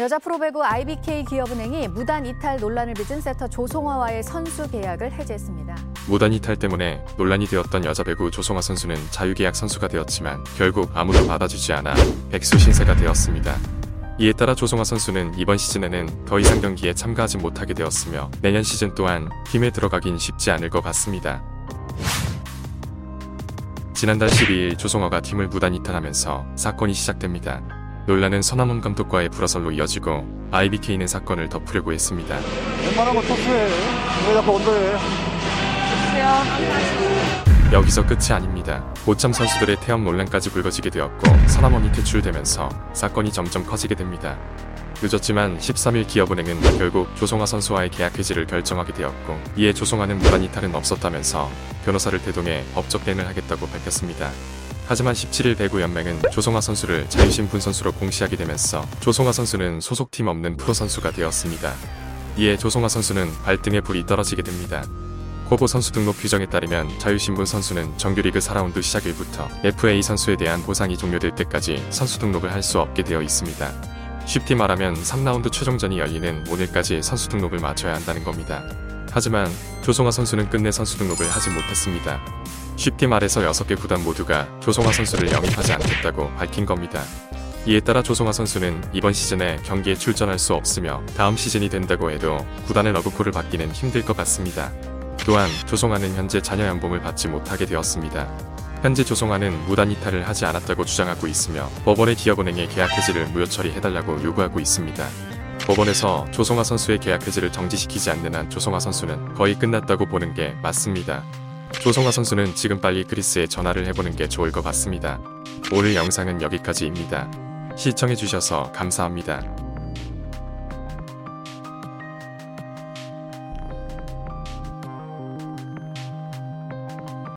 여자 프로배구 IBK 기업은행이 무단 이탈 논란을 빚은 세터 조송화와의 선수 계약을 해지했습니다. 무단 이탈 때문에 논란이 되었던 여자 배구 조성아 선수는 자유계약 선수가 되었지만 결국 아무도 받아주지 않아 백수 신세가 되었습니다. 이에 따라 조성아 선수는 이번 시즌에는 더 이상 경기에 참가하지 못하게 되었으며 내년 시즌 또한 팀에 들어가긴 쉽지 않을 것 같습니다. 지난달 12일 조성아가 팀을 무단 이탈하면서 사건이 시작됩니다. 논란은 서남원 감독과의 불화설로 이어지고 IBK는 사건을 덮으려고 했습니다. 웬만하면 토스해. 왜 자꾸 언더해? 여기서 끝이 아닙니다. 모참 선수들의 태업 논란까지 불거지게 되었고 서남원이 퇴출되면서 사건이 점점 커지게 됩니다. 늦었지만 13일 기업은행은 결국 조성아 선수와의 계약 해지를 결정하게 되었고 이에 조성아는 무단 이탈은 없었다면서 변호사를 대동해 법적 대응을 하겠다고 밝혔습니다. 하지만 17일 배구 연맹은 조성아 선수를 자유신분 선수로 공시하게 되면서 조성아 선수는 소속팀 없는 프로 선수가 되었습니다. 이에 조성아 선수는 발등에 불이 떨어지게 됩니다. 코보 선수 등록 규정에 따르면 자유신분 선수는 정규리그 4라운드 시작일부터 FA 선수에 대한 보상이 종료될 때까지 선수 등록을 할 수 없게 되어 있습니다. 쉽게 말하면 3라운드 최종전이 열리는 오늘까지 선수 등록을 마쳐야 한다는 겁니다. 하지만 조성아 선수는 끝내 선수 등록을 하지 못했습니다. 쉽게 말해서 6개 구단 모두가 조성아 선수를 영입하지 않겠다고 밝힌 겁니다. 이에 따라 조성아 선수는 이번 시즌에 경기에 출전할 수 없으며 다음 시즌이 된다고 해도 구단의 러브콜을 받기는 힘들 것 같습니다. 또한 조성아는 현재 자녀 연봉을 받지 못하게 되었습니다. 현재 조성아는 무단 이탈을 하지 않았다고 주장하고 있으며 법원의 기업은행의 계약 해지를 무효 처리해달라고 요구하고 있습니다. 법원에서 조성아 선수의 계약 해지를 정지시키지 않는 한 조성아 선수는 거의 끝났다고 보는 게 맞습니다. 조성아 선수는 지금 빨리 그리스에 전화를 해보는 게 좋을 것 같습니다. 오늘 영상은 여기까지입니다. 시청해주셔서 감사합니다.